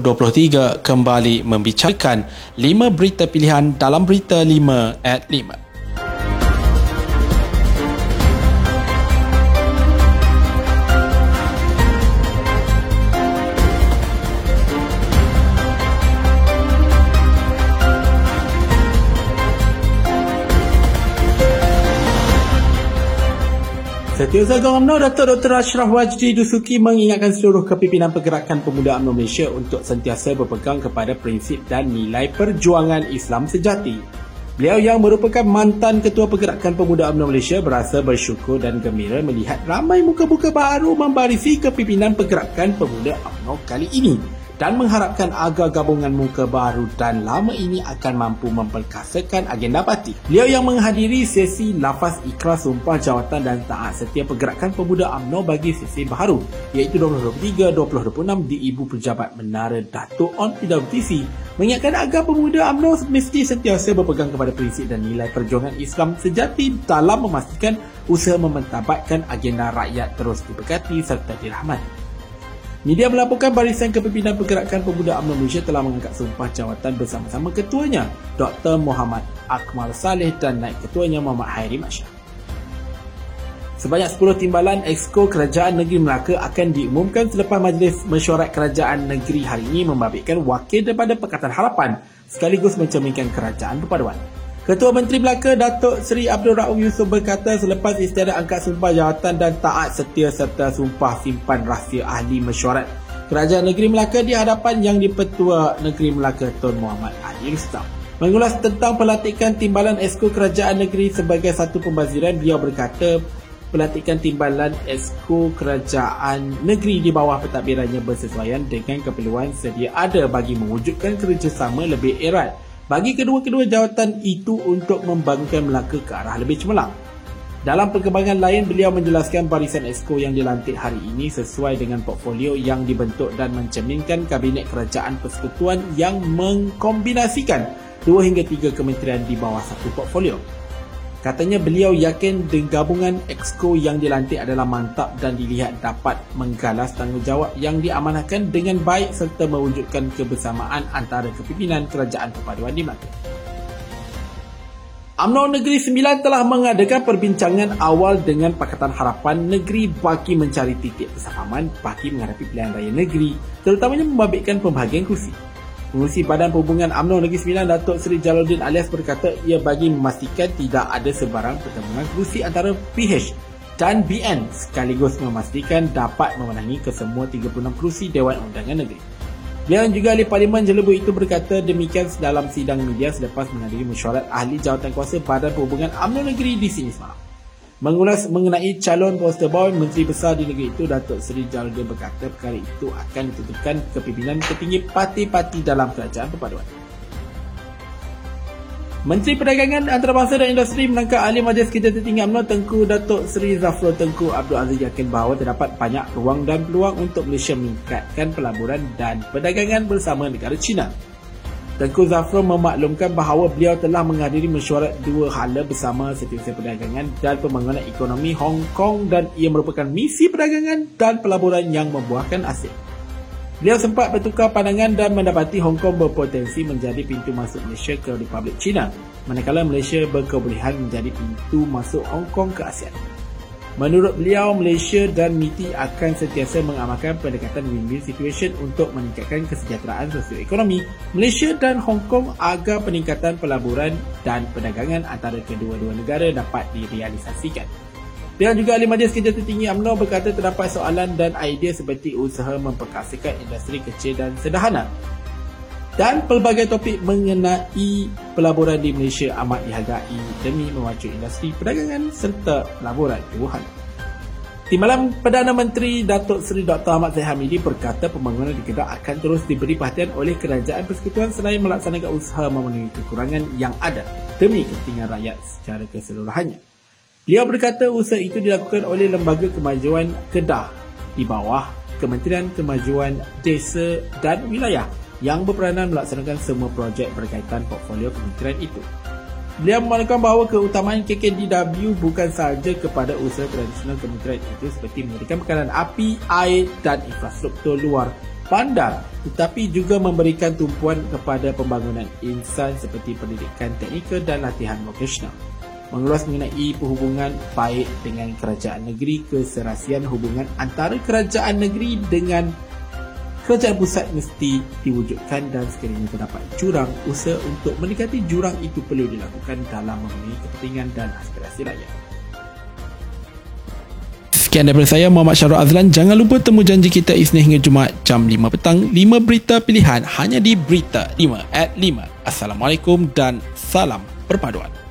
2023 kembali membicarakan 5 berita pilihan dalam berita 5 at 5. Setiausaha Gawang UMNO Datuk Dr. Ashraf Wajdi Dusuki mengingatkan seluruh kepimpinan pergerakan pemuda UMNO Malaysia untuk sentiasa berpegang kepada prinsip dan nilai perjuangan Islam sejati. Beliau yang merupakan mantan Ketua Pergerakan Pemuda UMNO Malaysia berasa bersyukur dan gembira melihat ramai muka-muka baru membarisi kepimpinan Pergerakan Pemuda UMNO kali ini dan mengharapkan agar gabungan muka baru dan lama ini akan mampu memperkasakan agenda parti. Beliau yang menghadiri sesi lafaz ikhlas sumpah jawatan dan taat setiap pergerakan pemuda UMNO bagi sesi baru iaitu 2023-2026 di Ibu Pejabat Menara Datuk On PWTC mengingatkan agar pemuda UMNO mesti sentiasa berpegang kepada prinsip dan nilai perjuangan Islam sejati dalam memastikan usaha mementabatkan agenda rakyat terus diberkati serta dirahmati. Media melaporkan barisan kepimpinan pergerakan pemuda UMNO Malaysia telah mengangkat sumpah jawatan bersama-sama ketuanya Dr. Muhammad Akmal Saleh dan naik ketuanya Muhammad Hairi Masyar. Sebanyak 10 timbalan Exco Kerajaan Negeri Melaka akan diumumkan selepas Majlis Mesyuarat Kerajaan Negeri hari ini membabitkan wakil daripada Pakatan Harapan sekaligus mencerminkan Kerajaan Perpaduan. Ketua Menteri Melaka Datuk Seri Abdul Rauf Yusof berkata selepas istiadat angkat sumpah jawatan dan taat setia serta sumpah simpan rahsia ahli mesyuarat Kerajaan Negeri Melaka di hadapan Yang di-Pertua Negeri Melaka Tun Muhammad Ali Rustam. Mengulas tentang pelantikan timbalan Esko Kerajaan Negeri sebagai satu pembaziran, beliau berkata pelantikan timbalan Esko Kerajaan Negeri di bawah pentadbirannya bersesuaian dengan keperluan sedia ada bagi mewujudkan kerjasama lebih erat bagi kedua-kedua jawatan itu untuk membangunkan Melaka ke arah lebih cemerlang. Dalam perkembangan lain, beliau menjelaskan barisan ESCO yang dilantik hari ini sesuai dengan portfolio yang dibentuk dan mencerminkan Kabinet Kerajaan Persekutuan yang mengkombinasikan dua hingga tiga kementerian di bawah satu portfolio. Katanya beliau yakin gabungan Exco yang dilantik adalah mantap dan dilihat dapat menggalas tanggungjawab yang diamanahkan dengan baik serta mewujudkan kebersamaan antara kepimpinan Kerajaan Perpaduan di Melaka. UMNO Negeri Sembilan telah mengadakan perbincangan awal dengan Pakatan Harapan Negeri bagi mencari titik persamaan bagi menghadapi pilihan raya negeri terutamanya membabitkan pembahagian kursi. Pengurusi Badan Perhubungan UMNO Negeri Sembilan Datuk Seri Jaludin alias berkata ia bagi memastikan tidak ada sebarang pertemuan kerusi antara PH dan BN sekaligus memastikan dapat memenangi kesemua 36 kerusi Dewan Undangan Negeri. Beliau juga ahli Parlimen Jelebu itu berkata demikian dalam sidang media selepas menghadiri mesyuarat ahli jawatan kuasa Badan Perhubungan UMNO Negeri di sini semalam. Mengulas mengenai calon poster boy Menteri Besar di negeri itu, Datuk Seri Jaludin berkata perkara itu akan ditentukan kepimpinan ketinggi parti-parti dalam kerajaan perpaduan. Menteri Perdagangan Antarabangsa dan Industri menangkap ahli majlis kerja tertinggi UMNO Tengku Datuk Seri Zafro Tengku Abdul Aziz yakin bahawa terdapat banyak ruang dan peluang untuk Malaysia meningkatkan pelaburan dan perdagangan bersama negara China. Tengku Zafro memaklumkan bahawa beliau telah menghadiri mesyuarat dua hala bersama Setiausaha Perdagangan dan Pembangunan Ekonomi Hong Kong dan ia merupakan misi perdagangan dan pelaburan yang membuahkan hasil. Beliau sempat bertukar pandangan dan mendapati Hong Kong berpotensi menjadi pintu masuk Malaysia ke Republik China manakala Malaysia berkebolehan menjadi pintu masuk Hong Kong ke ASEAN. Menurut beliau, Malaysia dan MITI akan sentiasa mengamalkan pendekatan win-win situation untuk meningkatkan kesejahteraan sosioekonomi Malaysia dan Hong Kong agar peningkatan pelaburan dan perdagangan antara kedua-dua negara dapat direalisasikan. Dan juga ahli majlis kerja tertinggi UMNO berkata terdapat soalan dan idea seperti usaha memperkasakan industri kecil dan sederhana dan pelbagai topik mengenai pelaburan di Malaysia amat dihargai demi memacu industri perdagangan serta pelaburan di Wuhan. Timbalan Perdana Menteri Datuk Seri Dr. Ahmad Zahid Hamidi berkata pembangunan di Kedah akan terus diberi perhatian oleh kerajaan persekutuan selain melaksanakan usaha memenuhi kekurangan yang ada demi kepentingan rakyat secara keseluruhannya. Beliau berkata usaha itu dilakukan oleh Lembaga Kemajuan Kedah di bawah Kementerian Kemajuan Desa dan Wilayah yang berperanan melaksanakan semua projek berkaitan portfolio kementerian itu. Beliau memaklumkan bahawa keutamaan KKDW bukan sahaja kepada usaha tradisional kementerian itu seperti menyediakan bekalan api, air dan infrastruktur luar pandang tetapi juga memberikan tumpuan kepada pembangunan insan seperti pendidikan teknikal dan latihan vokasional. Mengulas mengenai perhubungan baik dengan kerajaan negeri keserasian hubungan antara kerajaan negeri dengan kerajaan pusat mesti diwujudkan dan sekiranya terdapat jurang usaha untuk mendekati jurang itu perlu dilakukan dalam memenuhi kepentingan dan aspirasi rakyat. Sekian daripada saya Muhammad Syarul Azlan. Jangan lupa temu janji kita Isnin hingga Jumaat jam 5 petang. 5 berita pilihan hanya di Berita 5 at 5. Assalamualaikum dan salam perpaduan.